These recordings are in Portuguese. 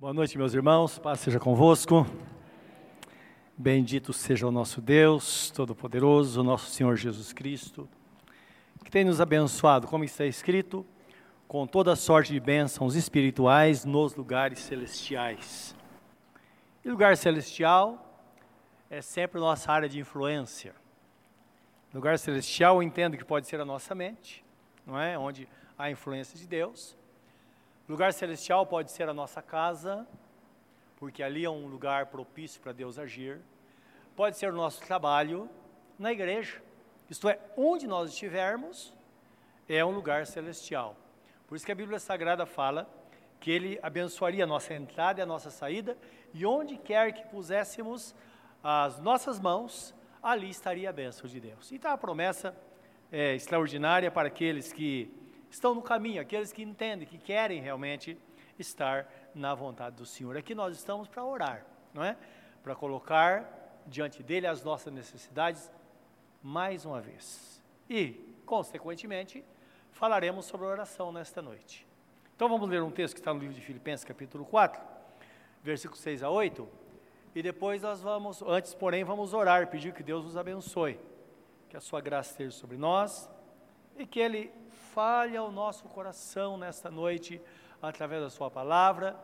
Boa noite, meus irmãos, paz seja convosco. Bendito seja o nosso Deus Todo-Poderoso, o nosso Senhor Jesus Cristo, que tem nos abençoado, como está escrito, com toda sorte de bênçãos espirituais nos lugares celestiais. E lugar celestial é sempre nossa área de influência. Lugar celestial eu entendo que pode ser a nossa mente, não é? Onde há influência de Deus Lugar celestial pode ser a nossa casa, porque ali é um lugar propício para Deus agir. Pode ser o nosso trabalho na igreja. Isto é, onde nós estivermos, é um lugar celestial. Por isso que a Bíblia Sagrada fala que Ele abençoaria a nossa entrada e a nossa saída, e onde quer que puséssemos as nossas mãos, ali estaria a bênção de Deus. Então a promessa é extraordinária para aqueles que estão no caminho, aqueles que entendem, que querem realmente estar na vontade do Senhor. Aqui nós estamos para orar, não é? Para colocar diante dele as nossas necessidades mais uma vez. E, consequentemente, falaremos sobre oração nesta noite. Então vamos ler um texto que está no livro de Filipenses, capítulo 4, versículos 6 a 8, e depois nós vamos, antes, porém, vamos orar, pedir que Deus nos abençoe, que a sua graça esteja sobre nós e que Ele fale ao nosso coração nesta noite, através da Sua palavra,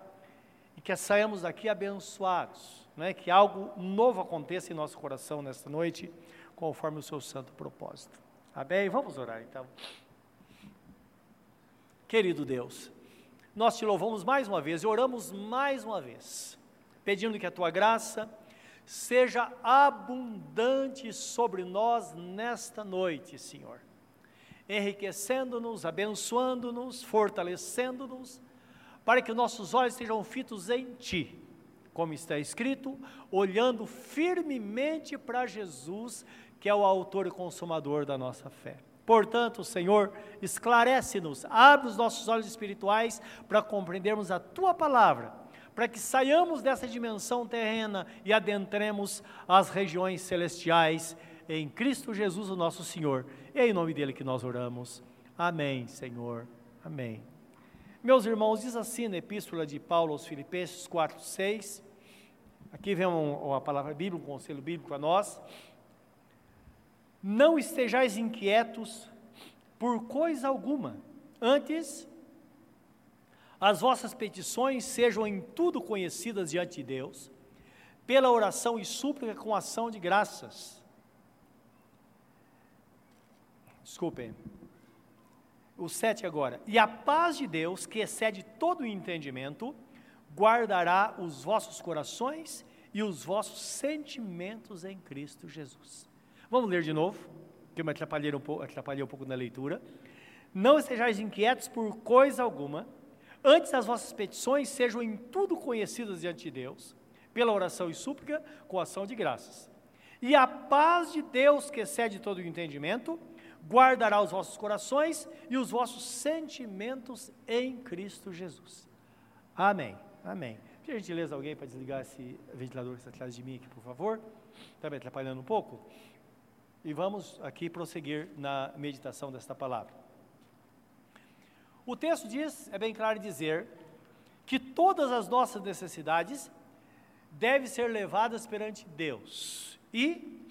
e que saímos daqui abençoados, né? que algo novo aconteça em nosso coração nesta noite, conforme o Seu santo propósito. Amém? Vamos orar então. Querido Deus, nós te louvamos mais uma vez e oramos mais uma vez, pedindo que a tua graça seja abundante sobre nós nesta noite, Senhor enriquecendo-nos, abençoando-nos, fortalecendo-nos, para que nossos olhos estejam fitos em Ti, como está escrito, olhando firmemente para Jesus, que é o autor e consumador da nossa fé. Portanto, Senhor, esclarece-nos, abre os nossos olhos espirituais para compreendermos a Tua palavra, para que saiamos dessa dimensão terrena e adentremos as regiões celestiais em Cristo Jesus, o nosso Senhor. É em nome dele que nós oramos. Amém, Senhor. Amém. Meus irmãos, diz assim na epístola de Paulo aos Filipenses 4, 6. Aqui vem uma palavra bíblica, um conselho bíblico a nós. Não estejais inquietos por coisa alguma, antes as vossas petições sejam em tudo conhecidas diante de Deus, pela oração e súplica com ação de graças Desculpem. O sete agora. E a paz de Deus, que excede todo o entendimento, guardará os vossos corações e os vossos sentimentos em Cristo Jesus. Vamos ler de novo, que eu me atrapalhei um pouco, atrapalhei um pouco na leitura. Não estejais inquietos por coisa alguma, antes as vossas petições sejam em tudo conhecidas diante de Deus, pela oração e súplica, com ação de graças. E a paz de Deus, que excede todo o entendimento, guardará os vossos corações e os vossos sentimentos em Cristo Jesus. Amém. Amém. Por gentileza, alguém para desligar esse ventilador que está atrás de mim aqui, por favor? Está me atrapalhando um pouco? E vamos aqui prosseguir na meditação desta palavra. O texto diz, é bem claro dizer, que todas as nossas necessidades devem ser levadas perante Deus e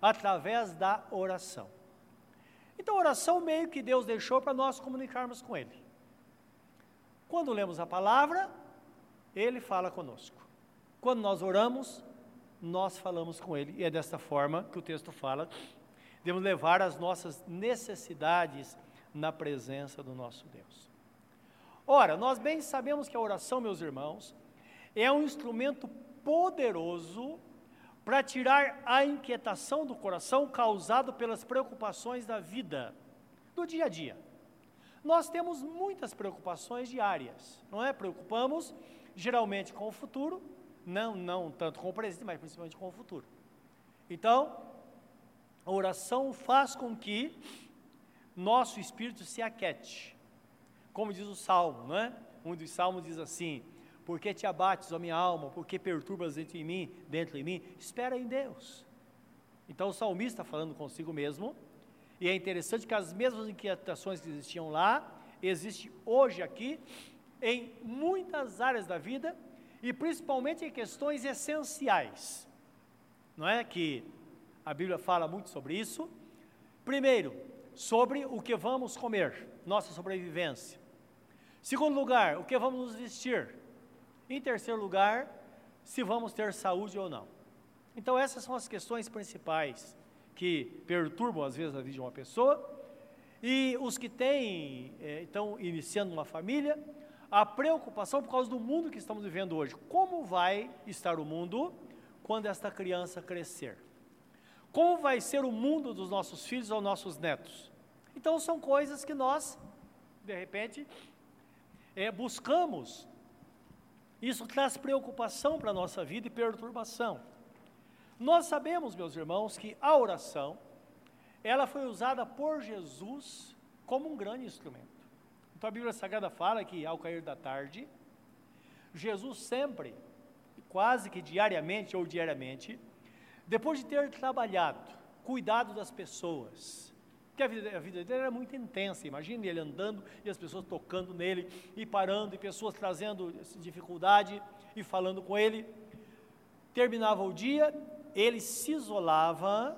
através da oração. Então, oração meio que Deus deixou para nós comunicarmos com Ele. Quando lemos a palavra, Ele fala conosco. Quando nós oramos, nós falamos com Ele. E é desta forma que o texto fala. Devemos levar as nossas necessidades na presença do nosso Deus. Ora, nós bem sabemos que a oração, meus irmãos, é um instrumento poderoso para tirar a inquietação do coração causado pelas preocupações da vida, do dia a dia. Nós temos muitas preocupações diárias, não é? Preocupamos geralmente com o futuro, não, não tanto com o presente, mas principalmente com o futuro. Então, a oração faz com que nosso espírito se aquete. Como diz o salmo, não é? Um dos salmos diz assim: por que te abates, ó minha alma? Por que perturbas dentro de mim, dentro de mim? Espera em Deus. Então o salmista falando consigo mesmo, e é interessante que as mesmas inquietações que existiam lá, existem hoje aqui, em muitas áreas da vida, e principalmente em questões essenciais. Não é que a Bíblia fala muito sobre isso? Primeiro, sobre o que vamos comer, nossa sobrevivência. Segundo lugar, o que vamos nos vestir. Em terceiro lugar, se vamos ter saúde ou não. Então, essas são as questões principais que perturbam às vezes a vida de uma pessoa. E os que têm, é, estão iniciando uma família, a preocupação por causa do mundo que estamos vivendo hoje. Como vai estar o mundo quando esta criança crescer? Como vai ser o mundo dos nossos filhos ou nossos netos? Então, são coisas que nós, de repente, é, buscamos. Isso traz preocupação para a nossa vida e perturbação. Nós sabemos, meus irmãos, que a oração, ela foi usada por Jesus como um grande instrumento. Então a Bíblia Sagrada fala que ao cair da tarde, Jesus sempre, quase que diariamente ou diariamente, depois de ter trabalhado, cuidado das pessoas, que a vida, a vida dele era muito intensa, imagine ele andando e as pessoas tocando nele e parando, e pessoas trazendo dificuldade e falando com ele. Terminava o dia, ele se isolava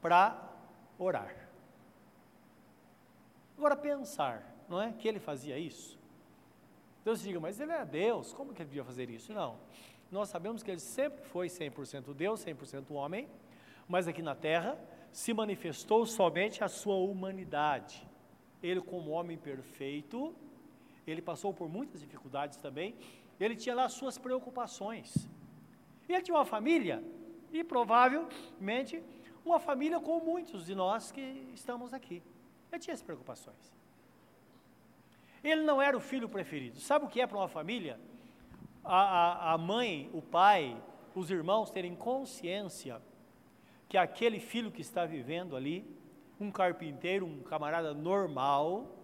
para orar. Agora pensar, não é? Que ele fazia isso. Deus diga, mas ele é Deus, como que ele podia fazer isso? Não. Nós sabemos que ele sempre foi 100% Deus, 100% homem, mas aqui na terra se manifestou somente a sua humanidade. Ele, como homem perfeito, ele passou por muitas dificuldades também, ele tinha lá suas preocupações. Ele tinha uma família, e provavelmente uma família com muitos de nós que estamos aqui. Ele tinha as preocupações. Ele não era o filho preferido. Sabe o que é para uma família? A, a, a mãe, o pai, os irmãos terem consciência que aquele filho que está vivendo ali, um carpinteiro, um camarada normal,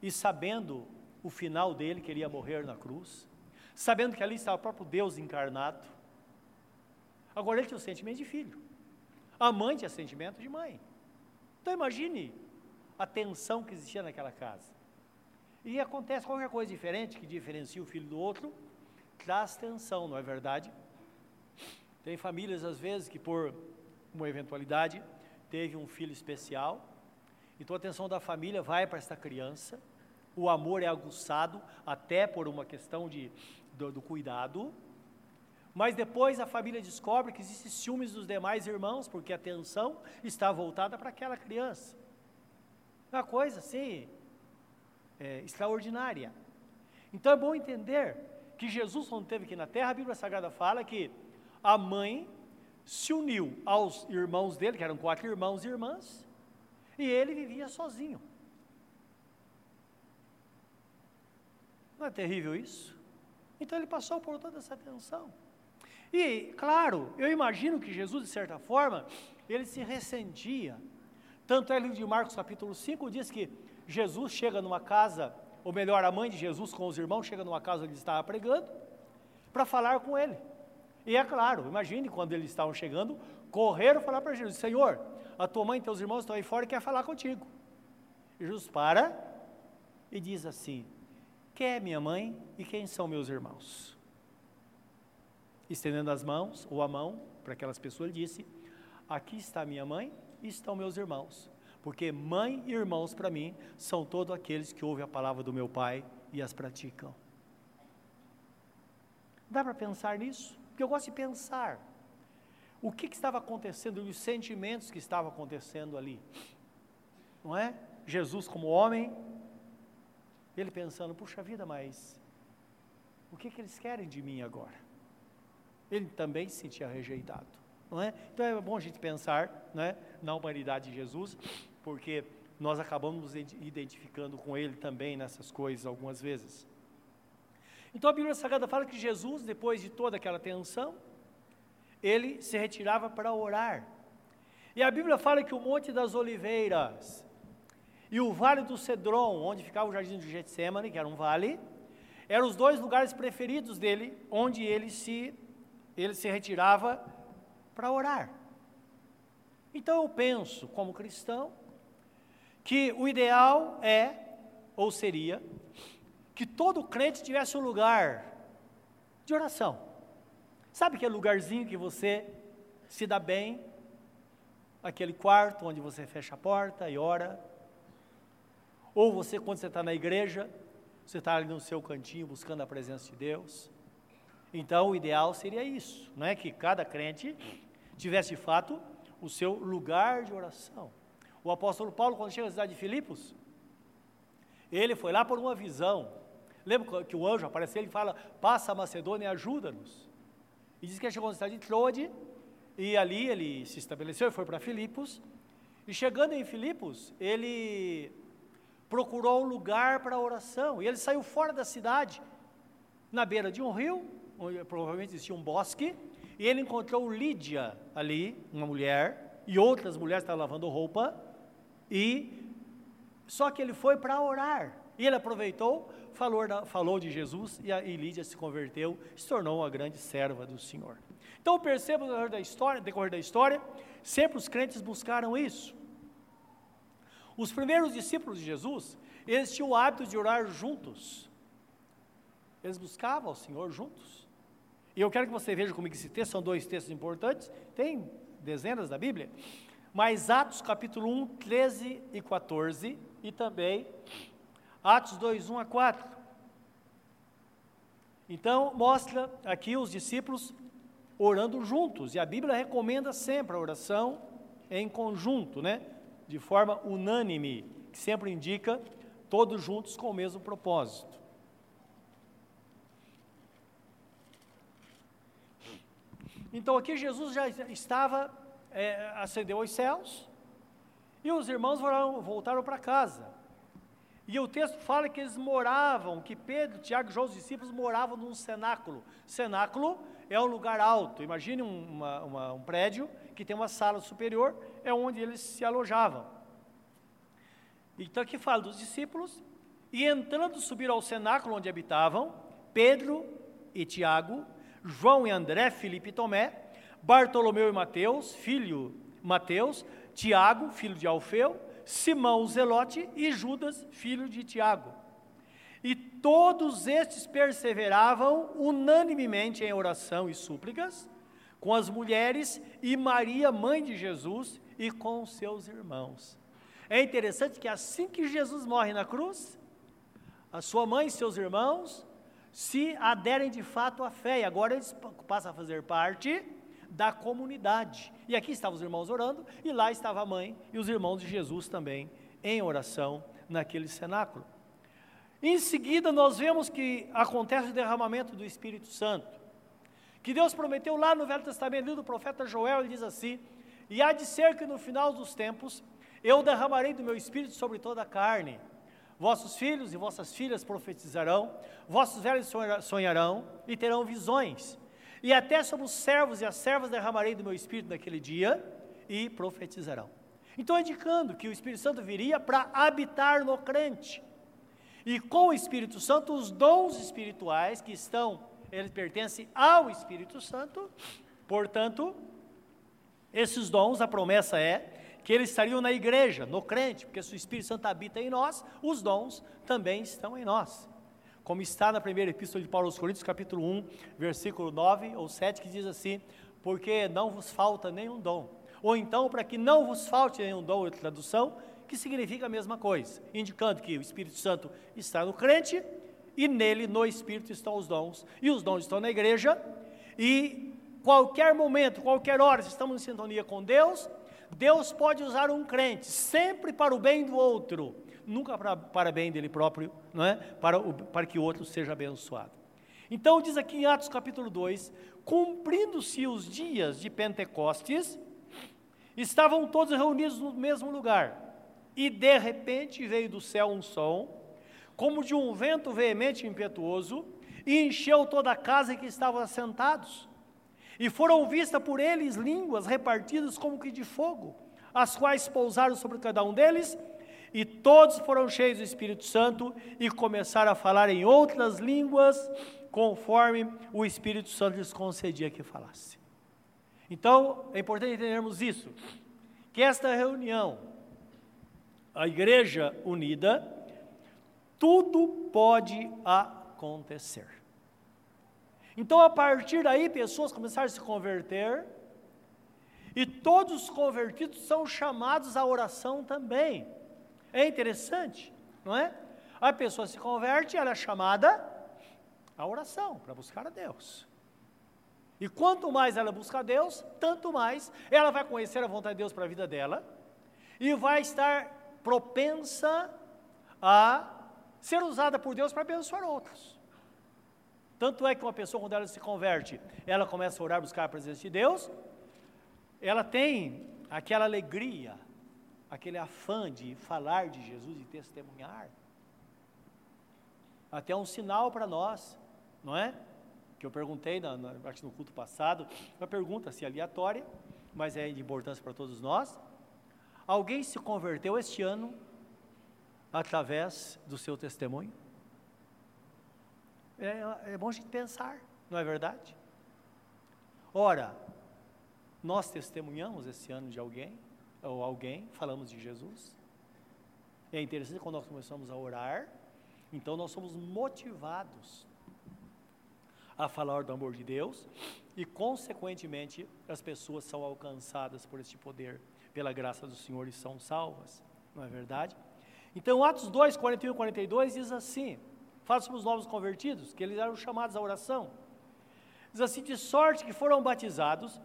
e sabendo o final dele, que ele ia morrer na cruz, sabendo que ali estava o próprio Deus encarnado, agora ele tinha o sentimento de filho, a mãe tinha sentimento de mãe. Então imagine a tensão que existia naquela casa. E acontece qualquer coisa diferente que diferencia o filho do outro, traz tensão, não é verdade? Tem famílias, às vezes, que por uma eventualidade teve um filho especial, então a atenção da família vai para esta criança, o amor é aguçado até por uma questão de, do, do cuidado, mas depois a família descobre que existe ciúmes dos demais irmãos, porque a atenção está voltada para aquela criança. É uma coisa assim, é, extraordinária. Então é bom entender que Jesus, quando esteve aqui na terra, a Bíblia Sagrada fala que a mãe se uniu aos irmãos dele, que eram quatro irmãos e irmãs, e ele vivia sozinho. Não é terrível isso? Então ele passou por toda essa tensão. E, claro, eu imagino que Jesus, de certa forma, ele se ressentia. Tanto é livro de Marcos capítulo 5 diz que Jesus chega numa casa, ou melhor, a mãe de Jesus com os irmãos chega numa casa onde ele estava pregando, para falar com ele. E é claro, imagine quando eles estavam chegando, correram falar para Jesus: Senhor, a tua mãe e teus irmãos estão aí fora e quer falar contigo. E Jesus para e diz assim: Quem é minha mãe e quem são meus irmãos? Estendendo as mãos, ou a mão, para aquelas pessoas, ele disse: Aqui está minha mãe e estão meus irmãos. Porque mãe e irmãos para mim são todos aqueles que ouvem a palavra do meu Pai e as praticam. Dá para pensar nisso? Porque eu gosto de pensar o que, que estava acontecendo, os sentimentos que estavam acontecendo ali. Não é? Jesus como homem, ele pensando, puxa vida, mas o que, que eles querem de mim agora? Ele também se sentia rejeitado, não é? Então é bom a gente pensar, não é, na humanidade de Jesus, porque nós acabamos nos identificando com ele também nessas coisas algumas vezes. Então a Bíblia Sagrada fala que Jesus, depois de toda aquela tensão, ele se retirava para orar. E a Bíblia fala que o Monte das Oliveiras e o Vale do Cedron, onde ficava o Jardim de Getsemane, que era um vale, eram os dois lugares preferidos dele, onde ele se, ele se retirava para orar. Então eu penso, como cristão, que o ideal é, ou seria, que todo crente tivesse um lugar de oração. Sabe aquele lugarzinho que você se dá bem? Aquele quarto onde você fecha a porta e ora? Ou você, quando você está na igreja, você está ali no seu cantinho buscando a presença de Deus? Então, o ideal seria isso, não é? Que cada crente tivesse de fato o seu lugar de oração. O apóstolo Paulo, quando chega à cidade de Filipos, ele foi lá por uma visão. Lembra que o anjo apareceu e fala: Passa a Macedônia e ajuda-nos. E diz que ele chegou na cidade de Troade, e ali ele se estabeleceu e foi para Filipos. E chegando em Filipos, ele procurou um lugar para oração. E ele saiu fora da cidade, na beira de um rio, onde provavelmente existia um bosque, e ele encontrou Lídia ali, uma mulher, e outras mulheres estavam lavando roupa, e só que ele foi para orar. E ele aproveitou, falou, falou de Jesus, e, a, Lídia se converteu, se tornou uma grande serva do Senhor. Então perceba no decorrer da história, decorrer da história, sempre os crentes buscaram isso. Os primeiros discípulos de Jesus, eles tinham o hábito de orar juntos. Eles buscavam o Senhor juntos. E eu quero que você veja comigo esse texto, são dois textos importantes, tem dezenas da Bíblia, mas Atos capítulo 1, 13 e 14, e também Atos 2, 1 a 4. Então, mostra aqui os discípulos orando juntos, e a Bíblia recomenda sempre a oração em conjunto, né? De forma unânime, que sempre indica todos juntos com o mesmo propósito. Então aqui Jesus já estava, é, ascendeu aos céus, e os irmãos voltaram, voltaram para casa. E o texto fala que eles moravam, que Pedro, Tiago e João, os discípulos, moravam num cenáculo. Cenáculo é um lugar alto. Imagine uma, uma, um prédio que tem uma sala superior, é onde eles se alojavam. Então aqui fala dos discípulos, e entrando subir ao cenáculo onde habitavam, Pedro e Tiago, João e André, Filipe e Tomé, Bartolomeu e Mateus, filho Mateus, Tiago, filho de Alfeu, Simão Zelote e Judas, filho de Tiago. E todos estes perseveravam unanimemente em oração e súplicas com as mulheres e Maria, mãe de Jesus, e com seus irmãos. É interessante que assim que Jesus morre na cruz, a sua mãe e seus irmãos se aderem de fato à fé, e agora eles passam a fazer parte da comunidade. E aqui estavam os irmãos orando, e lá estava a mãe e os irmãos de Jesus também em oração naquele cenáculo. Em seguida, nós vemos que acontece o derramamento do Espírito Santo, que Deus prometeu lá no Velho Testamento, do profeta Joel, ele diz assim: E há de ser que no final dos tempos eu derramarei do meu Espírito sobre toda a carne. Vossos filhos e vossas filhas profetizarão, vossos velhos sonharão e terão visões. E até sobre os servos e as servas derramarei do meu Espírito naquele dia e profetizarão. Então, indicando que o Espírito Santo viria para habitar no crente. E com o Espírito Santo, os dons espirituais que estão, eles pertencem ao Espírito Santo, portanto, esses dons, a promessa é que eles estariam na igreja, no crente, porque se o Espírito Santo habita em nós, os dons também estão em nós. Como está na primeira epístola de Paulo aos Coríntios, capítulo 1, versículo 9 ou 7, que diz assim: Porque não vos falta nenhum dom. Ou então, para que não vos falte nenhum dom, outra tradução, que significa a mesma coisa, indicando que o Espírito Santo está no crente e nele, no Espírito, estão os dons. E os dons estão na igreja, e qualquer momento, qualquer hora, se estamos em sintonia com Deus, Deus pode usar um crente sempre para o bem do outro, nunca para, para bem dele próprio, não é? Para, o, para que o outro seja abençoado. Então diz aqui em Atos capítulo 2, cumprindo-se os dias de Pentecostes, estavam todos reunidos no mesmo lugar. E de repente veio do céu um som, como de um vento veemente e impetuoso, e encheu toda a casa em que estavam assentados. E foram vistas por eles línguas repartidas como que de fogo, as quais pousaram sobre cada um deles, e todos foram cheios do Espírito Santo e começaram a falar em outras línguas, conforme o Espírito Santo lhes concedia que falasse. Então, é importante entendermos isso, que esta reunião, a igreja unida, tudo pode acontecer. Então, a partir daí, pessoas começaram a se converter, e todos os convertidos são chamados à oração também. É interessante, não é? A pessoa se converte, ela é chamada à oração, para buscar a Deus. E quanto mais ela busca a Deus, tanto mais ela vai conhecer a vontade de Deus para a vida dela e vai estar propensa a ser usada por Deus para abençoar outros. Tanto é que uma pessoa, quando ela se converte, ela começa a orar, buscar a presença de Deus, ela tem aquela alegria, aquele afã de falar de Jesus e testemunhar. Até um sinal para nós, não é? Que eu perguntei na, na, no culto passado, uma pergunta assim aleatória, mas é de importância para todos nós. Alguém se converteu este ano através do seu testemunho? É, é bom a gente pensar, não é verdade? Ora, nós testemunhamos esse ano de alguém, ou alguém, falamos de Jesus. É interessante quando nós começamos a orar, então nós somos motivados a falar do amor de Deus e, consequentemente, as pessoas são alcançadas por este poder, pela graça do Senhor e são salvas, não é verdade? Então, Atos 2, 41 e 42 diz assim: fala sobre os novos convertidos, que eles eram chamados à oração. Diz assim: de sorte que foram batizados,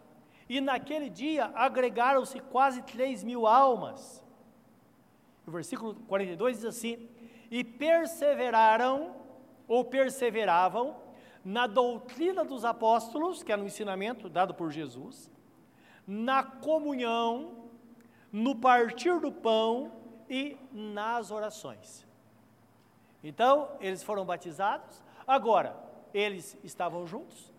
e naquele dia agregaram-se quase 3 mil almas. O versículo 42 diz assim: e perseveraram, ou perseveravam, na doutrina dos apóstolos, que era o ensinamento dado por Jesus, na comunhão, no partir do pão e nas orações. Então, eles foram batizados, agora, eles estavam juntos.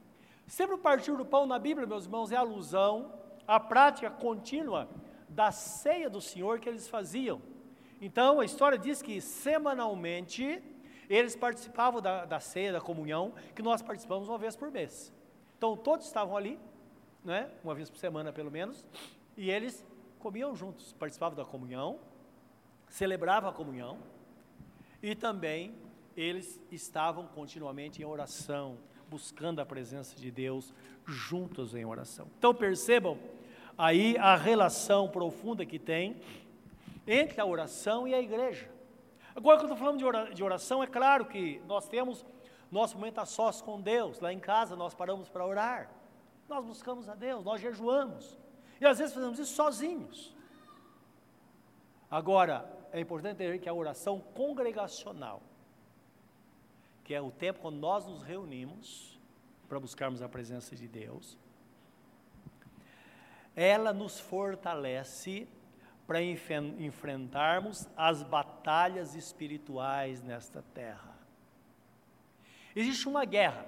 Sempre o partir do pão na Bíblia, meus irmãos, é alusão à prática contínua da ceia do Senhor que eles faziam. Então, a história diz que semanalmente eles participavam da, da ceia, da comunhão, que nós participamos uma vez por mês. Então, todos estavam ali, né, uma vez por semana pelo menos, e eles comiam juntos, participavam da comunhão, celebravam a comunhão, e também eles estavam continuamente em oração, buscando a presença de Deus, juntos em oração. Então percebam aí a relação profunda que tem entre a oração e a igreja. Agora estou falando de oração, é claro que nós temos nosso momento a sós com Deus. Lá em casa nós paramos para orar. Nós buscamos a Deus, nós jejuamos. E às vezes fazemos isso sozinhos. Agora, é importante entender que a oração congregacional, que é o tempo quando nós nos reunimos para buscarmos a presença de Deus, ela nos fortalece para enfrentarmos as batalhas espirituais nesta terra. Existe uma guerra.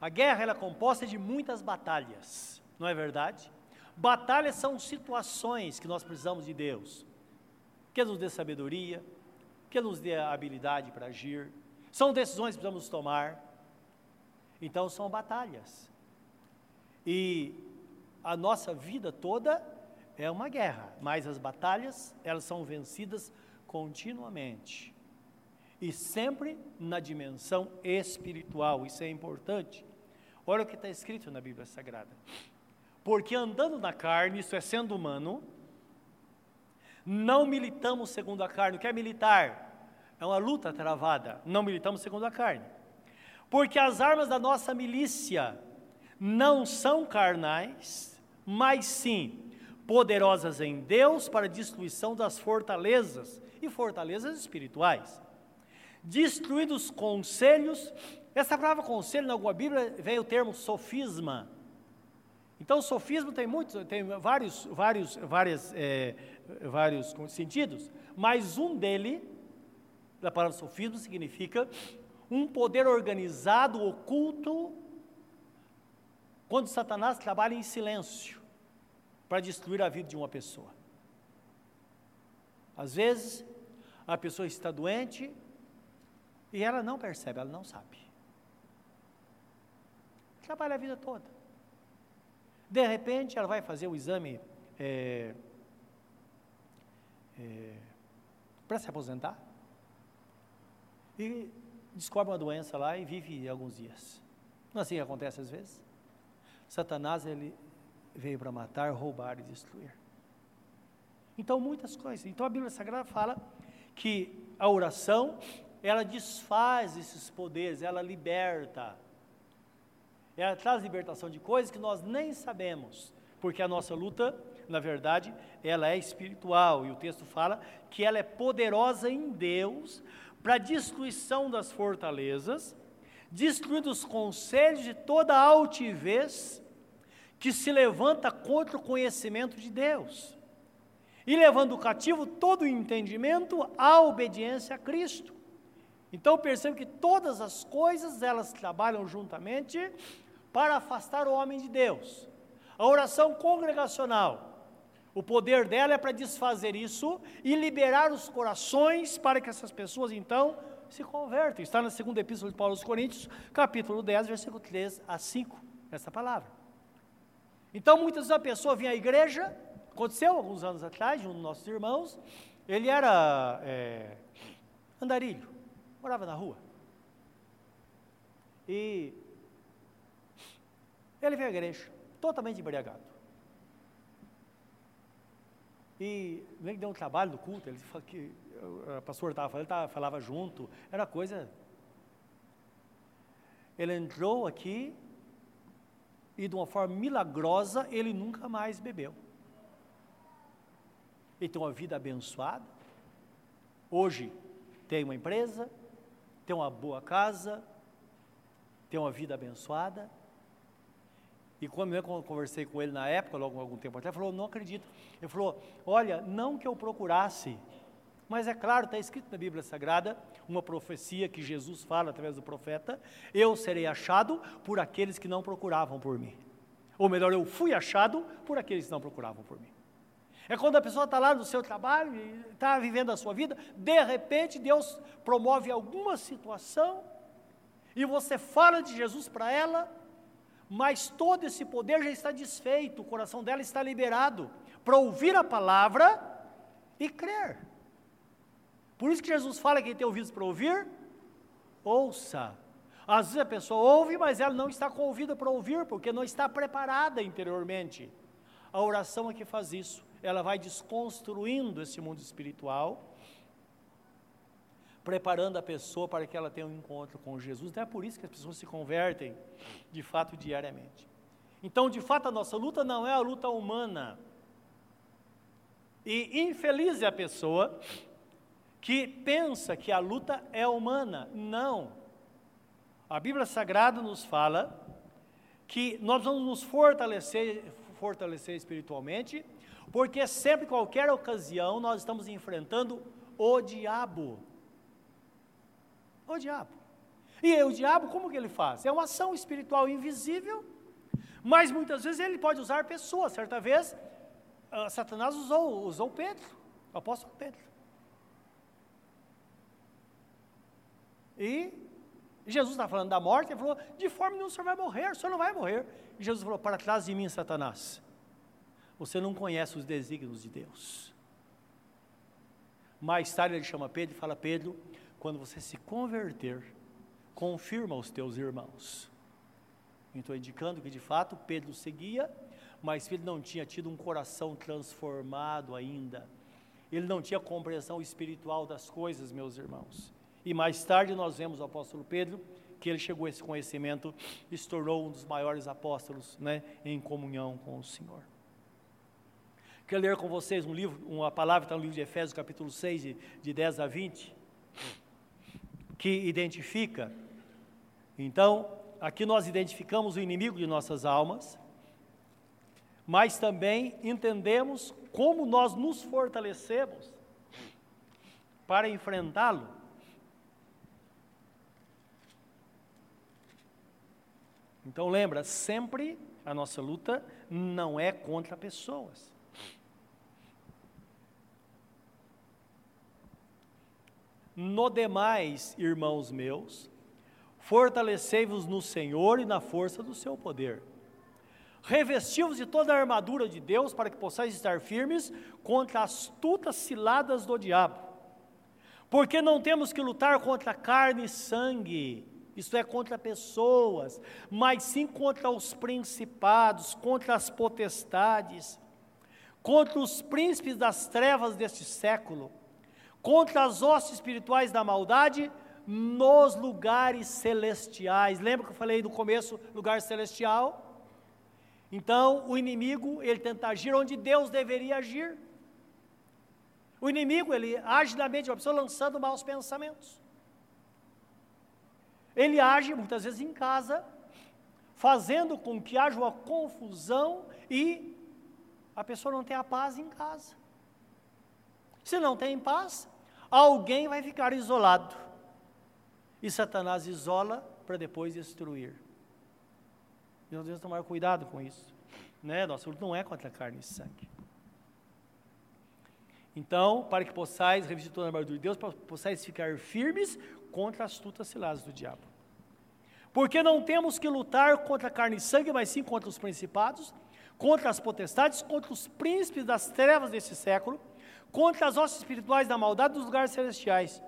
A guerra ela é composta de muitas batalhas, não é verdade? Batalhas são situações que nós precisamos de Deus, que nos dê sabedoria, que nos dê habilidade para agir. São decisões que precisamos tomar. Então são batalhas. E a nossa vida toda é uma guerra, mas as batalhas, elas são vencidas continuamente. E sempre na dimensão espiritual, isso é importante. Olha o que está escrito na Bíblia Sagrada. Porque andando na carne, isso é sendo humano, não militamos segundo a carne. O que é militar? É uma luta travada. Não militamos segundo a carne. Porque as armas da nossa milícia não são carnais, mas sim poderosas em Deus para destruição das fortalezas e fortalezas espirituais. Destruindo os conselhos, essa palavra conselho na alguma Bíblia vem o termo sofisma. Então, sofismo tem muitos, tem vários, vários, várias, é, vários sentidos, mas um dele, da palavra sofismo, significa um poder organizado, oculto, quando Satanás trabalha em silêncio para destruir a vida de uma pessoa. Às vezes, a pessoa está doente e ela não percebe, ela não sabe. Trabalha a vida toda. De repente, ela vai fazer o exame é, é, para se aposentar. E descobre uma doença lá e vive alguns dias. Não é assim que acontece às vezes? Satanás ele veio para matar, roubar e destruir. Então muitas coisas. Então a Bíblia Sagrada fala que a oração ela desfaz esses poderes, ela liberta. Ela traz libertação de coisas que nós nem sabemos, porque a nossa luta, na verdade, ela é espiritual e o texto fala que ela é poderosa em Deus para destruição das fortalezas, destruindo os conselhos de toda altivez que se levanta contra o conhecimento de Deus, e levando cativo todo o entendimento à obediência a Cristo. Então perceba que todas as coisas elas trabalham juntamente para afastar o homem de Deus. A oração congregacional, o poder dela é para desfazer isso e liberar os corações para que essas pessoas então se convertam. Está na segunda epístola de Paulo aos Coríntios, capítulo 10, versículo 3 a 5, essa palavra. Então, muitas vezes a pessoa vinha à igreja, aconteceu alguns anos atrás, um dos nossos irmãos, ele era é, andarilho, morava na rua. E ele veio à igreja, totalmente embriagado. E nem deu um trabalho do culto, ele falou que o pastor estava falando, ele tava, falava junto, era coisa. Ele entrou aqui e de uma forma milagrosa ele nunca mais bebeu. Ele tem uma vida abençoada. Hoje tem uma empresa, tem uma boa casa, tem uma vida abençoada. E quando eu conversei com ele na época, logo algum tempo atrás, ele falou, não acredito. Ele falou, olha, não que eu procurasse, mas é claro, está escrito na Bíblia Sagrada, uma profecia que Jesus fala através do profeta, eu serei achado por aqueles que não procuravam por mim. Ou melhor, eu fui achado por aqueles que não procuravam por mim. É quando a pessoa está lá no seu trabalho está vivendo a sua vida, de repente Deus promove alguma situação e você fala de Jesus para ela, mas todo esse poder já está desfeito, o coração dela está liberado para ouvir a palavra e crer. Por isso que Jesus fala que quem tem ouvidos para ouvir, ouça. Às vezes a pessoa ouve, mas ela não está com ouvido para ouvir, porque não está preparada interiormente. A oração é que faz isso. Ela vai desconstruindo esse mundo espiritual preparando a pessoa para que ela tenha um encontro com Jesus. É por isso que as pessoas se convertem, de fato, diariamente. Então, de fato, a nossa luta não é a luta humana. E infeliz é a pessoa que pensa que a luta é humana. Não. A Bíblia Sagrada nos fala que nós vamos nos fortalecer, fortalecer espiritualmente, porque sempre, qualquer ocasião, nós estamos enfrentando o diabo o diabo. E o diabo, como que ele faz? É uma ação espiritual invisível, mas muitas vezes ele pode usar pessoas. Certa vez, uh, Satanás usou, usou Pedro, o apóstolo Pedro. E Jesus está falando da morte, ele falou, de forma nenhuma o senhor vai morrer, o senhor não vai morrer. E Jesus falou, para trás de mim, Satanás, você não conhece os desígnios de Deus. Mais tarde ele chama Pedro e fala, Pedro, quando você se converter, confirma aos teus irmãos. Então, indicando que de fato Pedro seguia, mas Pedro não tinha tido um coração transformado ainda. Ele não tinha compreensão espiritual das coisas, meus irmãos. E mais tarde nós vemos o apóstolo Pedro, que ele chegou a esse conhecimento e se tornou um dos maiores apóstolos né, em comunhão com o Senhor. Quero ler com vocês um livro, uma palavra está no livro de Efésios, capítulo 6, de, de 10 a 20 que identifica. Então, aqui nós identificamos o inimigo de nossas almas, mas também entendemos como nós nos fortalecemos para enfrentá-lo. Então lembra, sempre a nossa luta não é contra pessoas. No demais, irmãos meus, fortalecei-vos no Senhor e na força do seu poder. Revesti-vos de toda a armadura de Deus para que possais estar firmes contra as astutas ciladas do diabo. Porque não temos que lutar contra carne e sangue, isto é, contra pessoas, mas sim contra os principados, contra as potestades, contra os príncipes das trevas deste século, contra as hostes espirituais da maldade nos lugares celestiais. Lembra que eu falei no começo, lugar celestial? Então, o inimigo, ele tenta agir onde Deus deveria agir. O inimigo, ele age na mente de uma pessoa lançando maus pensamentos. Ele age muitas vezes em casa, fazendo com que haja uma confusão e a pessoa não tenha paz em casa. Se não tem paz, alguém vai ficar isolado. E Satanás isola para depois destruir. E nós devemos tomar cuidado com isso. Né? Nossa luta não é contra carne e sangue. Então, para que possais revestir toda a armadura de Deus, para que possais ficar firmes contra as astutas ciladas do diabo. Porque não temos que lutar contra carne e sangue, mas sim contra os principados, contra as potestades, contra os príncipes das trevas desse século, contra as hostes espirituais da maldade dos lugares celestiais.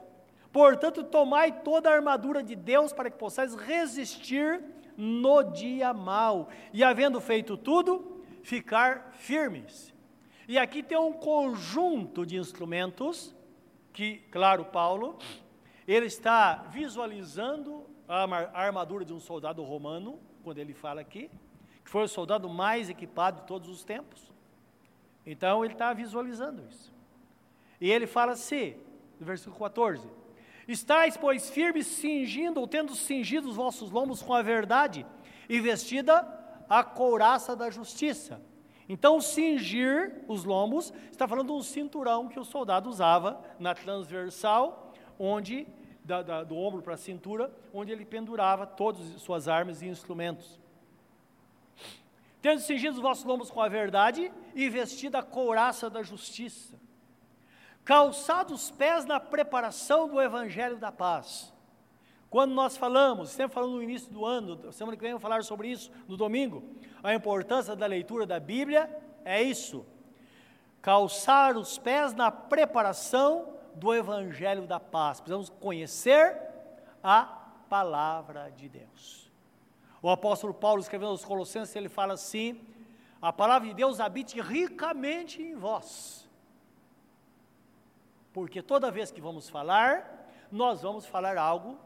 Portanto, tomai toda a armadura de Deus para que possais resistir no dia mau, e havendo feito tudo, ficar firmes. E aqui tem um conjunto de instrumentos que, claro, Paulo, ele está visualizando a armadura de um soldado romano, quando ele fala aqui, que foi o soldado mais equipado de todos os tempos. Então ele está visualizando isso. E ele fala assim, no versículo 14: Estais, pois, firmes, cingindo, ou tendo cingido os vossos lombos com a verdade, e vestida a couraça da justiça. Então, cingir os lombos está falando um cinturão que o soldado usava na transversal, onde da, da, do ombro para a cintura, onde ele pendurava todas as suas armas e instrumentos. Tendo cingido os vossos lombos com a verdade e vestida a couraça da justiça calçados os pés na preparação do Evangelho da Paz. Quando nós falamos, sempre falando no início do ano, semana que vem vou falar sobre isso no domingo, a importância da leitura da Bíblia é isso: calçar os pés na preparação do Evangelho da Paz. Precisamos conhecer a palavra de Deus. O apóstolo Paulo, escrevendo aos Colossenses, ele fala assim: a palavra de Deus habite ricamente em vós porque toda vez que vamos falar, nós vamos falar algo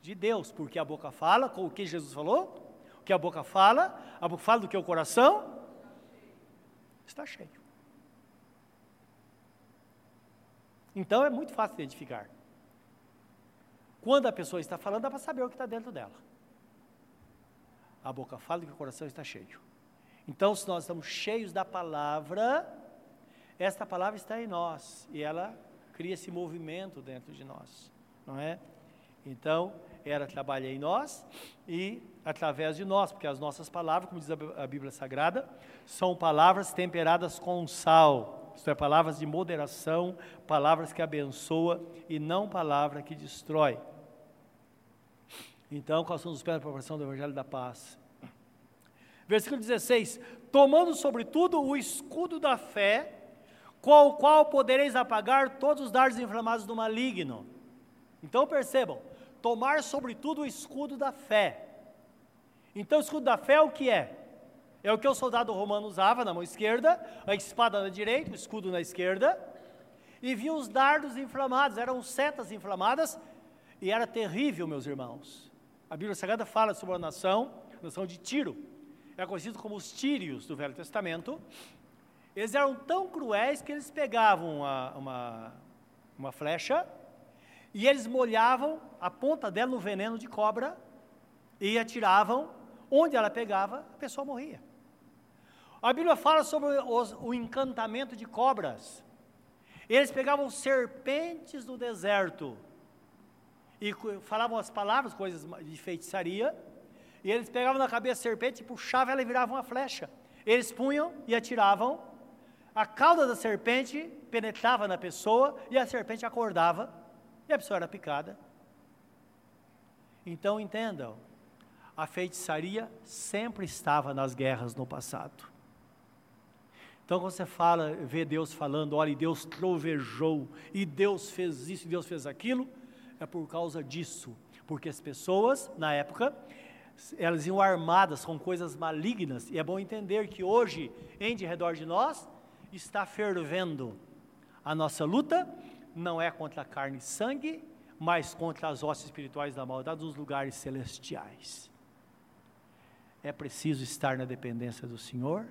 de Deus, porque a boca fala, com o que Jesus falou? O que a boca fala, a boca fala do que o coração está cheio. Então é muito fácil identificar. Quando a pessoa está falando, dá para saber o que está dentro dela. A boca fala que o coração está cheio. Então, se nós estamos cheios da palavra, esta palavra está em nós e ela cria esse movimento dentro de nós, não é? Então, ela trabalha em nós e através de nós, porque as nossas palavras, como diz a Bíblia Sagrada, são palavras temperadas com sal, isto é, palavras de moderação, palavras que abençoa e não palavra que destrói. Então, quais são os pés da proporção do Evangelho da Paz? Versículo 16: Tomando sobretudo o escudo da fé, com o qual podereis apagar todos os dardos inflamados do maligno. Então percebam, tomar sobretudo o escudo da fé. Então o escudo da fé é o que é? É o que o soldado romano usava na mão esquerda, a espada na direita, o escudo na esquerda, e viu os dardos inflamados, eram setas inflamadas, e era terrível, meus irmãos. A Bíblia Sagrada fala sobre a nação, a nação de Tiro, é conhecido como os Tírios do Velho Testamento, eles eram tão cruéis que eles pegavam uma, uma, uma flecha e eles molhavam a ponta dela no veneno de cobra e atiravam. Onde ela pegava, a pessoa morria. A Bíblia fala sobre os, o encantamento de cobras. Eles pegavam serpentes do deserto e falavam as palavras, coisas de feitiçaria, e eles pegavam na cabeça a serpente e puxavam ela e viravam uma flecha. Eles punham e atiravam, a cauda da serpente penetrava na pessoa e a serpente acordava e a pessoa era picada. Então entendam, a feitiçaria sempre estava nas guerras no passado. Então, quando você fala, vê Deus falando, olha, Deus trovejou, e Deus fez isso, e Deus fez aquilo, é por causa disso. Porque as pessoas, na época, elas iam armadas com coisas malignas, e é bom entender que hoje, em de redor de nós, está fervendo. A nossa luta não é contra carne e sangue, mas contra as hostes espirituais da maldade dos lugares celestiais. É preciso estar na dependência do Senhor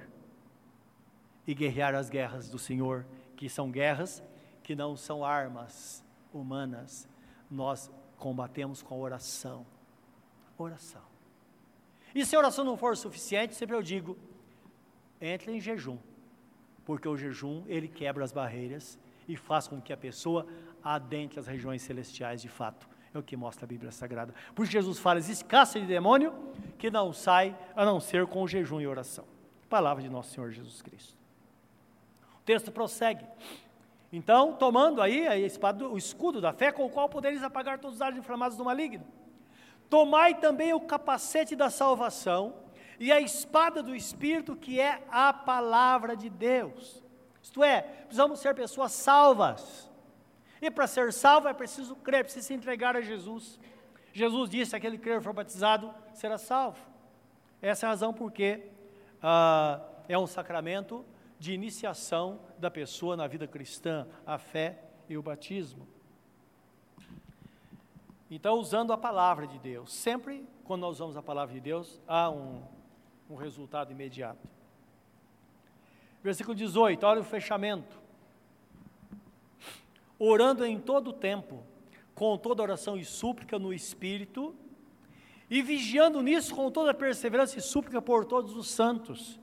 e guerrear as guerras do Senhor, que são guerras que não são armas humanas. Nós combatemos com oração. Oração. E se a oração não for suficiente, sempre eu digo, entre em jejum. Porque o jejum, ele quebra as barreiras e faz com que a pessoa adentre as regiões celestiais de fato. É o que mostra a Bíblia Sagrada. Por isso Jesus fala, existe caça de demônio que não sai a não ser com o jejum e oração. Palavra de nosso Senhor Jesus Cristo texto prossegue. Então, tomando aí espada, o escudo da fé, com o qual podereis apagar todos os dardos inflamados do maligno. Tomai também o capacete da salvação e a espada do Espírito, que é a palavra de Deus. Isto é, precisamos ser pessoas salvas. E para ser salvo é preciso crer, precisa se entregar a Jesus. Jesus disse: aquele que crer for batizado será salvo. Essa é a razão porque ah, é um sacramento de iniciação da pessoa na vida cristã, a fé e o batismo. Então, usando a palavra de Deus, sempre quando nós usamos a palavra de Deus, há um, um resultado imediato. Versículo 18, olha o fechamento. Orando em todo o tempo, com toda oração e súplica no Espírito, e vigiando nisso com toda perseverança e súplica por todos os santos.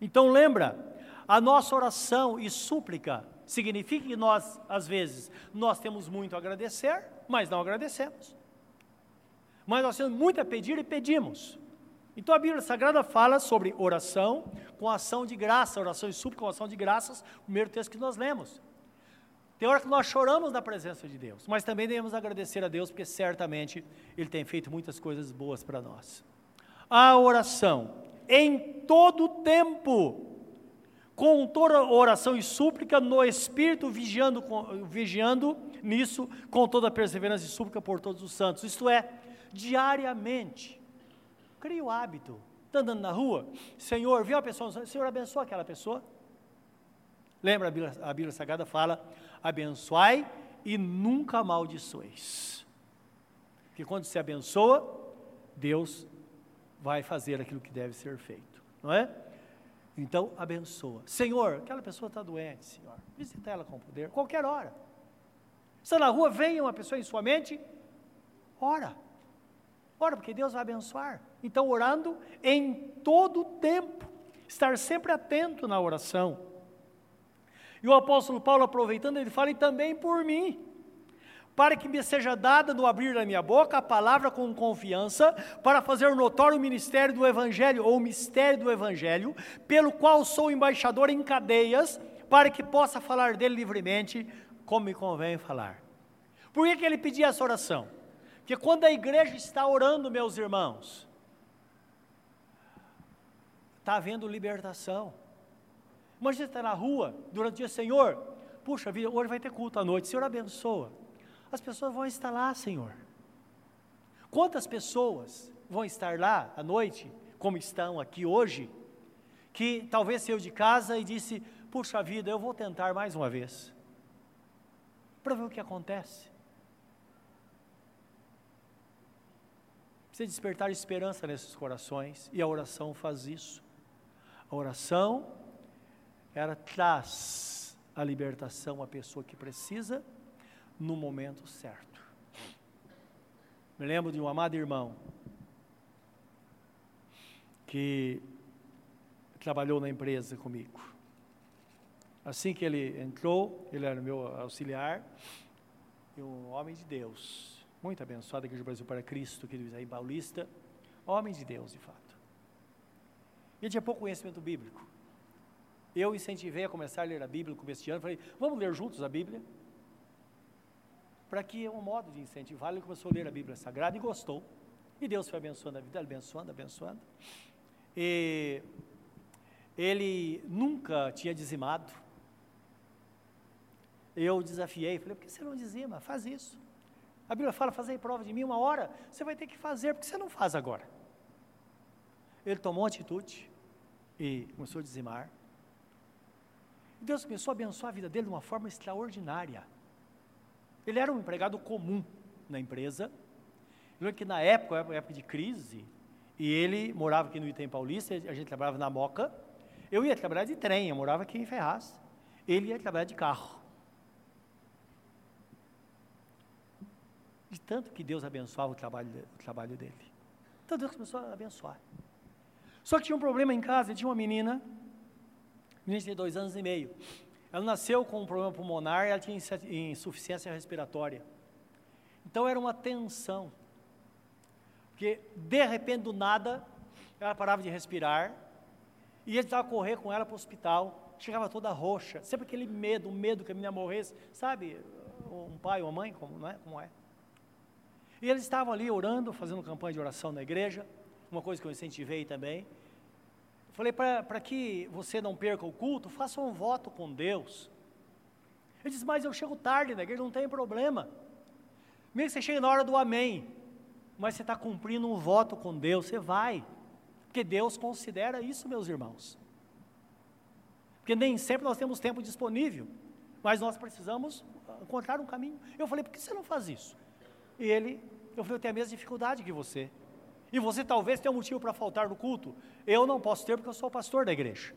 Então lembra, a nossa oração e súplica significa que nós, às vezes, nós temos muito a agradecer, mas não agradecemos. Mas nós temos muito a pedir e pedimos. Então a Bíblia Sagrada fala sobre oração com ação de graça, oração e súplica com ação de graças, o primeiro texto que nós lemos. Tem hora que nós choramos na presença de Deus, mas também devemos agradecer a Deus, porque certamente Ele tem feito muitas coisas boas para nós. A oração, em todo tempo, com toda oração e súplica no Espírito, vigiando, vigiando nisso, com toda perseverança e súplica por todos os santos. Isto é, diariamente. Cria o hábito. Está andando na rua, Senhor, viu a pessoa, Senhor, abençoa aquela pessoa. Lembra, a Bíblia, a Bíblia Sagrada fala: abençoai e nunca amaldiçoeis. Porque quando se abençoa, Deus vai fazer aquilo que deve ser feito, não é? Então, abençoa. Senhor, aquela pessoa está doente, Senhor. Visita ela com poder, qualquer hora. Está na rua, venha uma pessoa em sua mente, ora. Ora, porque Deus vai abençoar. Então, orando em todo o tempo. Estar sempre atento na oração. E o apóstolo Paulo, aproveitando, ele fala, e também por mim para que me seja dada no abrir da minha boca a palavra com confiança, para fazer notório o ministério do Evangelho, ou o mistério do Evangelho, pelo qual sou embaixador em cadeias, para que possa falar dele livremente, como me convém falar. Por que, que ele pedia essa oração? Porque quando a igreja está orando, meus irmãos, está havendo libertação. Imagina você está na rua durante o dia, Senhor, puxa vida, hoje vai ter culto à noite, Senhor abençoa as pessoas vão estar lá, Senhor. Quantas pessoas vão estar lá à noite, como estão aqui hoje, que talvez saiu de casa e disse: Puxa vida, eu vou tentar mais uma vez, para ver o que acontece. Precisa despertar esperança nesses corações, e a oração faz isso. A oração, ela traz a libertação à pessoa que precisa no momento certo. Me lembro de um amado irmão que trabalhou na empresa comigo. Assim que ele entrou, ele era meu auxiliar, e um homem de Deus, muito abençoado, Igreja do Brasil para Cristo, que diz aí, paulista, homem de Deus, de fato. Ele tinha pouco conhecimento bíblico. Eu incentivei a começar a ler a Bíblia no começo de ano, falei, vamos ler juntos a Bíblia? para que é um modo de incentivar. Ele começou a ler a Bíblia Sagrada e gostou. E Deus foi abençoando a vida, abençoando, abençoando. E ele nunca tinha dizimado. Eu desafiei, falei, por que você não dizima? Faz isso. A Bíblia fala, fazer prova de mim uma hora, você vai ter que fazer, porque você não faz agora. Ele tomou atitude e começou a dizimar. Deus começou a abençoar a vida dele de uma forma extraordinária. Ele era um empregado comum na empresa. Eu que na época, época de crise, e ele morava aqui no Item Paulista, a gente trabalhava na Moca. Eu ia trabalhar de trem, eu morava aqui em Ferraz. Ele ia trabalhar de carro. De tanto que Deus abençoava o trabalho, o trabalho dele. Então Deus começou a abençoar. Só que tinha um problema em casa, tinha uma menina, menina de dois anos e meio. Ela nasceu com um problema pulmonar ela tinha insuficiência respiratória. Então era uma tensão. Porque de repente, do nada, ela parava de respirar e ele estava a correr com ela para o hospital. Chegava toda roxa, sempre aquele medo, o medo que a menina morresse, sabe? Um pai ou uma mãe, como, não é? como é? E eles estavam ali orando, fazendo campanha de oração na igreja, uma coisa que eu incentivei também. Falei, para que você não perca o culto, faça um voto com Deus. Ele disse, mas eu chego tarde na igreja, não tem problema. Mesmo que você chegue na hora do amém, mas você está cumprindo um voto com Deus, você vai. Porque Deus considera isso, meus irmãos. Porque nem sempre nós temos tempo disponível, mas nós precisamos encontrar um caminho. Eu falei, por que você não faz isso? E ele, eu falei, eu tenho a mesma dificuldade que você. E você talvez tenha um motivo para faltar no culto. Eu não posso ter porque eu sou pastor da igreja.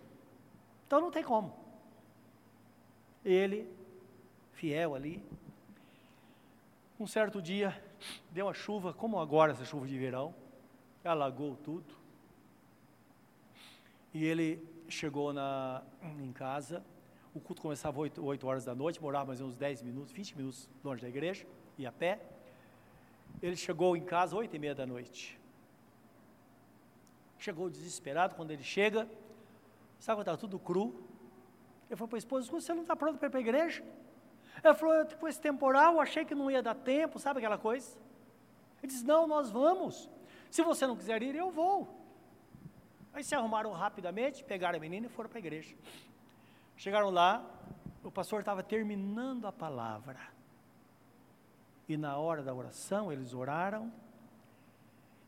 Então não tem como. Ele, fiel ali, um certo dia, deu uma chuva, como agora essa chuva de verão, alagou tudo. E ele chegou na, em casa, o culto começava 8, 8 horas da noite, morava mais uns 10 minutos, 20 minutos longe da igreja, ia a pé. Ele chegou em casa 8 e meia da noite. Chegou desesperado, quando ele chega, sabe quando estava tudo cru? Ele falou para a esposa, você não está pronto para ir para a igreja? Ela falou, tipo, esse temporal, achei que não ia dar tempo, sabe aquela coisa? Ele disse, não, nós vamos. Se você não quiser ir, eu vou. Aí se arrumaram rapidamente, pegaram a menina e foram para a igreja. Chegaram lá, o pastor estava terminando a palavra. E na hora da oração, eles oraram,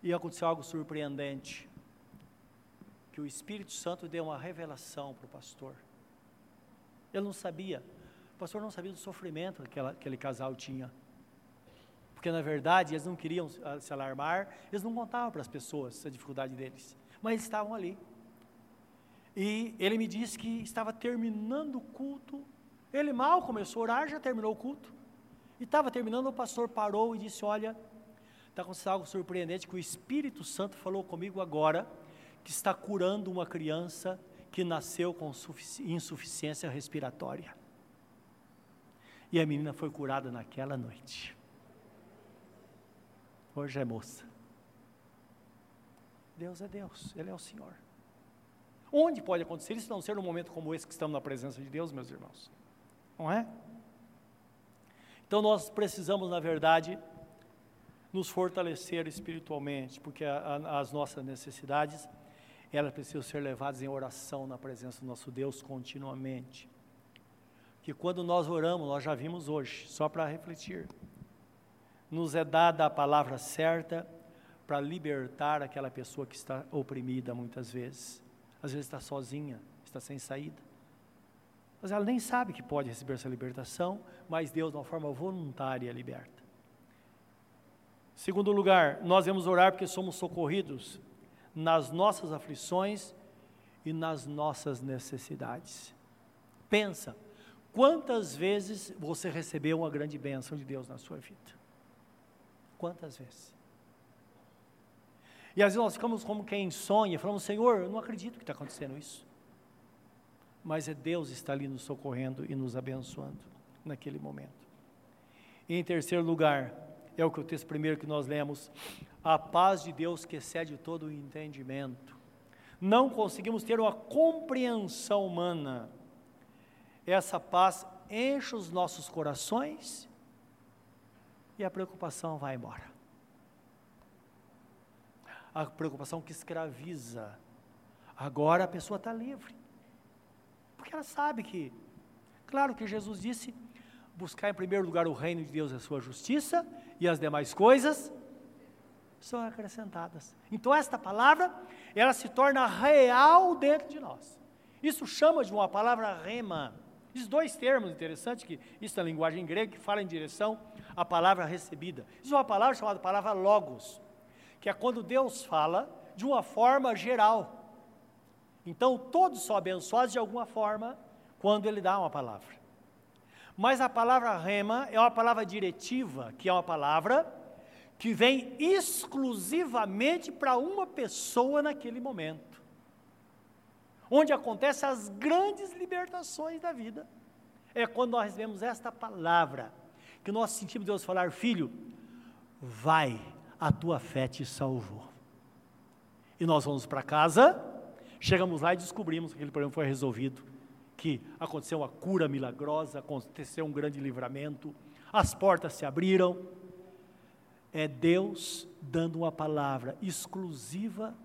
e aconteceu algo surpreendente. Que o Espírito Santo deu uma revelação para o pastor. Ele não sabia pastor não sabia do sofrimento que aquela, aquele casal tinha. Porque, na verdade, eles não queriam ah, se alarmar, eles não contavam para as pessoas a dificuldade deles. Mas eles estavam ali. E ele me disse que estava terminando o culto. Ele mal começou a orar, já terminou o culto. E estava terminando, o pastor parou e disse: Olha, está acontecendo algo surpreendente que o Espírito Santo falou comigo agora, que está curando uma criança que nasceu com insuficiência respiratória. E a menina foi curada naquela noite. Hoje é moça. Deus é Deus, Ele é o Senhor. Onde pode acontecer isso não ser num momento como esse que estamos na presença de Deus, meus irmãos? Não é? Então nós precisamos, na verdade, nos fortalecer espiritualmente, porque a, a, as nossas necessidades, elas precisam ser levadas em oração na presença do nosso Deus continuamente que quando nós oramos, nós já vimos hoje, só para refletir, nos é dada a palavra certa para libertar aquela pessoa que está oprimida muitas vezes. Às vezes está sozinha, está sem saída. Mas ela nem sabe que pode receber essa libertação, mas Deus, de uma forma voluntária, liberta. Segundo lugar, nós vamos orar porque somos socorridos nas nossas aflições e nas nossas necessidades. Pensa, Quantas vezes você recebeu uma grande bênção de Deus na sua vida? Quantas vezes? E às vezes nós ficamos como quem sonha, falamos, Senhor, eu não acredito que está acontecendo isso. Mas é Deus que está ali nos socorrendo e nos abençoando naquele momento. E em terceiro lugar, é o que o texto primeiro que nós lemos, a paz de Deus que excede todo o entendimento. Não conseguimos ter uma compreensão humana essa paz enche os nossos corações e a preocupação vai embora. A preocupação que escraviza, Agora a pessoa está livre. Porque ela sabe que, claro que Jesus disse: buscar em primeiro lugar o reino de Deus e a sua justiça, e as demais coisas são acrescentadas. Então esta palavra, ela se torna real dentro de nós. Isso chama de uma palavra rema. Diz dois termos interessantes, que isso é a linguagem grega, que fala em direção à palavra recebida. Isso é uma palavra chamada palavra logos, que é quando Deus fala de uma forma geral. Então todos são abençoados de alguma forma quando Ele dá uma palavra. Mas a palavra rema é uma palavra diretiva, que é uma palavra que vem exclusivamente para uma pessoa naquele momento. Onde acontecem as grandes libertações da vida. É quando nós recebemos esta palavra, que nós sentimos Deus falar, filho, vai, a tua fé te salvou. E nós vamos para casa, chegamos lá e descobrimos que aquele problema foi resolvido, que aconteceu uma cura milagrosa, aconteceu um grande livramento, as portas se abriram, é Deus dando uma palavra exclusiva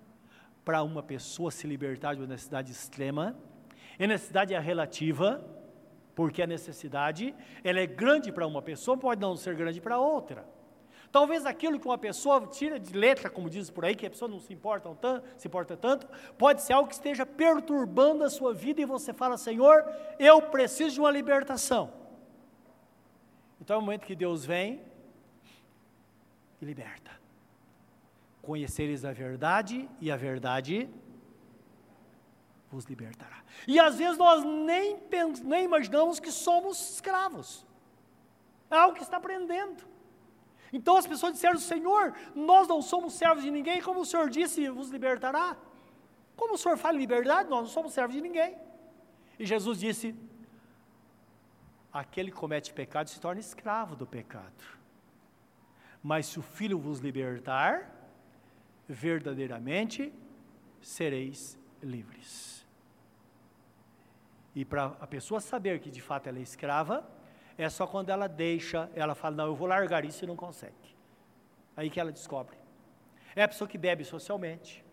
para uma pessoa se libertar de uma necessidade extrema. E a necessidade é relativa, porque a necessidade ela é grande para uma pessoa, pode não ser grande para outra. Talvez aquilo que uma pessoa tira de letra, como diz por aí, que a pessoa não se importa, tanto, se importa tanto, pode ser algo que esteja perturbando a sua vida e você fala, Senhor, eu preciso de uma libertação. Então é o momento que Deus vem e liberta. Conhecereis a verdade e a verdade vos libertará. E às vezes nós nem, nem imaginamos que somos escravos. É algo que está aprendendo. Então as pessoas disseram: Senhor, nós não somos servos de ninguém, como o Senhor disse, vos libertará. Como o Senhor fala em liberdade, nós não somos servos de ninguém. E Jesus disse: aquele que comete pecado se torna escravo do pecado. Mas se o Filho vos libertar, verdadeiramente sereis livres. E para a pessoa saber que de fato ela é escrava, é só quando ela deixa, ela fala, não, eu vou largar isso e não consegue. Aí que ela descobre. É a pessoa que bebe socialmente,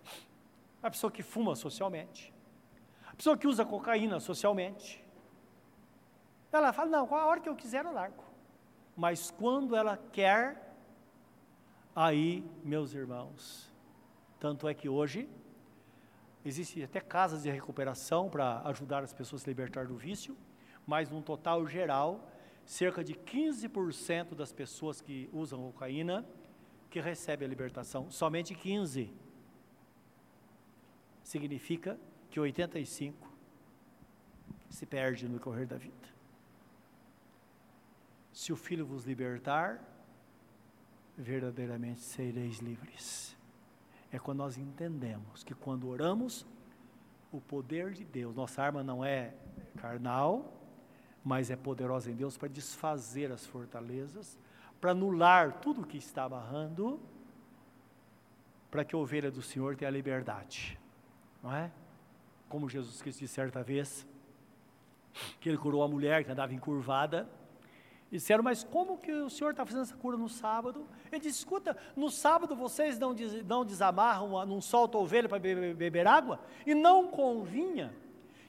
a pessoa que fuma socialmente, a pessoa que usa cocaína socialmente. Ela fala, não, a hora que eu quiser eu largo. Mas quando ela quer Aí, meus irmãos, tanto é que hoje existem até casas de recuperação para ajudar as pessoas a se libertar do vício, mas num total geral, cerca de 15% das pessoas que usam cocaína que recebem a libertação, somente 15. Significa que 85 se perde no correr da vida. Se o filho vos libertar, verdadeiramente sereis livres. É quando nós entendemos que quando oramos, o poder de Deus, nossa arma não é carnal, mas é poderosa em Deus para desfazer as fortalezas, para anular tudo o que está amarrando, para que a ovelha do Senhor tenha liberdade, não é? Como Jesus Cristo disse certa vez, que ele curou a mulher que andava encurvada, e disseram, mas como que o senhor está fazendo essa cura no sábado? Ele disse, escuta, no sábado vocês não, des, não desamarram, não soltam a ovelha para beber água? E não convinha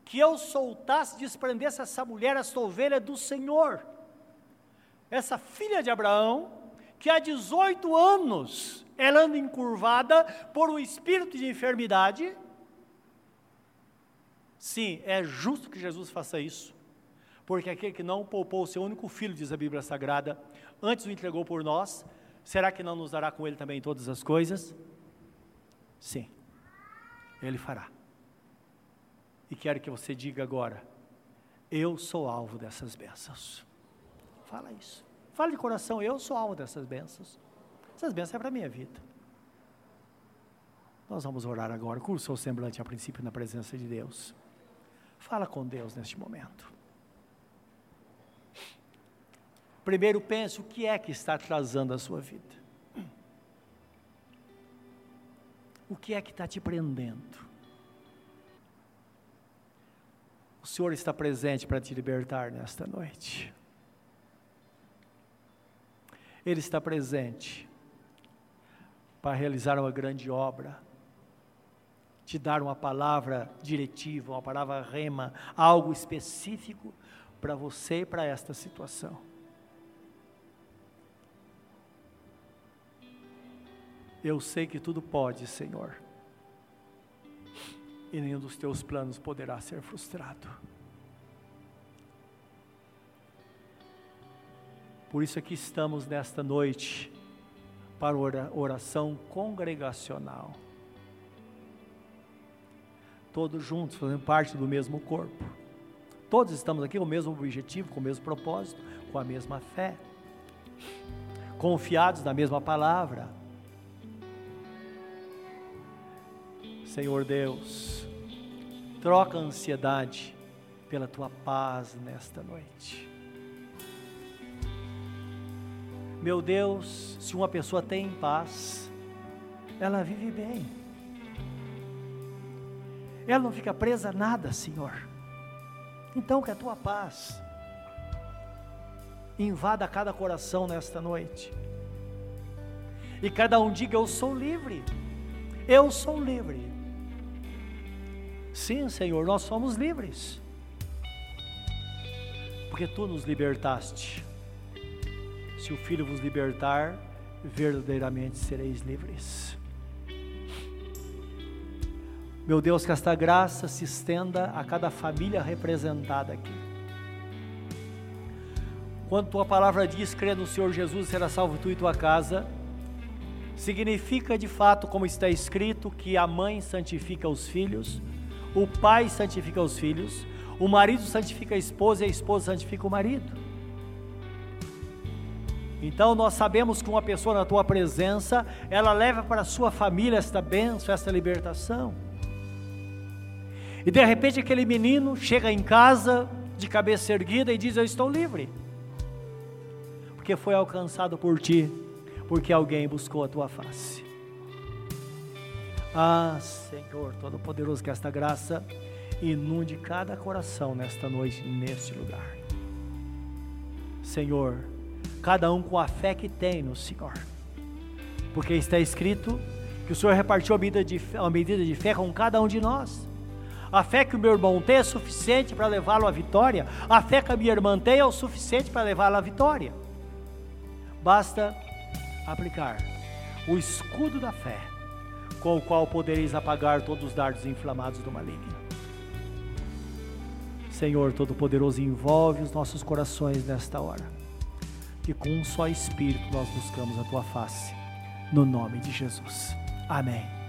que eu soltasse, desprendesse essa mulher, essa ovelha do Senhor. Essa filha de Abraão, que há 18 anos ela anda encurvada por um espírito de enfermidade. Sim, é justo que Jesus faça isso porque aquele que não poupou o seu único filho, diz a Bíblia Sagrada, antes o entregou por nós, será que não nos dará com ele também todas as coisas? Sim, ele fará. E quero que você diga agora: eu sou alvo dessas bênçãos. Fala isso. Fala de coração, eu sou alvo dessas bênçãos. Essas bênçãos é para a minha vida. Nós vamos orar agora. Curso o semblante a princípio na presença de Deus. Fala com Deus neste momento. Primeiro pense o que é que está atrasando a sua vida. O que é que está te prendendo? O Senhor está presente para te libertar nesta noite. Ele está presente para realizar uma grande obra te dar uma palavra diretiva, uma palavra rema, algo específico para você e para esta situação. Eu sei que tudo pode, Senhor, e nenhum dos teus planos poderá ser frustrado. Por isso aqui estamos nesta noite para oração congregacional. Todos juntos, fazendo parte do mesmo corpo. Todos estamos aqui com o mesmo objetivo, com o mesmo propósito, com a mesma fé. Confiados na mesma palavra. Senhor Deus, troca a ansiedade pela tua paz nesta noite. Meu Deus, se uma pessoa tem paz, ela vive bem. Ela não fica presa a nada, Senhor. Então, que a tua paz invada cada coração nesta noite. E cada um diga: Eu sou livre. Eu sou livre. Sim, Senhor, nós somos livres. Porque tu nos libertaste. Se o Filho vos libertar, verdadeiramente sereis livres. Meu Deus, que esta graça se estenda a cada família representada aqui. Quando tua palavra diz, crê no Senhor Jesus, será salvo tu e tua casa, significa de fato, como está escrito, que a mãe santifica os filhos, o pai santifica os filhos, o marido santifica a esposa e a esposa santifica o marido. Então nós sabemos que uma pessoa na tua presença, ela leva para a sua família esta bênção, esta libertação. E de repente aquele menino chega em casa de cabeça erguida e diz: Eu estou livre. Porque foi alcançado por ti, porque alguém buscou a tua face. Ah, Senhor Todo-Poderoso, que esta graça inunde cada coração nesta noite, neste lugar. Senhor, cada um com a fé que tem no Senhor. Porque está escrito que o Senhor repartiu a medida de, a medida de fé com cada um de nós. A fé que o meu irmão tem é suficiente para levá-lo à vitória. A fé que a minha irmã tem é o suficiente para levá-lo à vitória. Basta aplicar o escudo da fé, com o qual podereis apagar todos os dardos inflamados do maligno. Senhor Todo-Poderoso, envolve os nossos corações nesta hora que com um só Espírito nós buscamos a tua face. No nome de Jesus. Amém.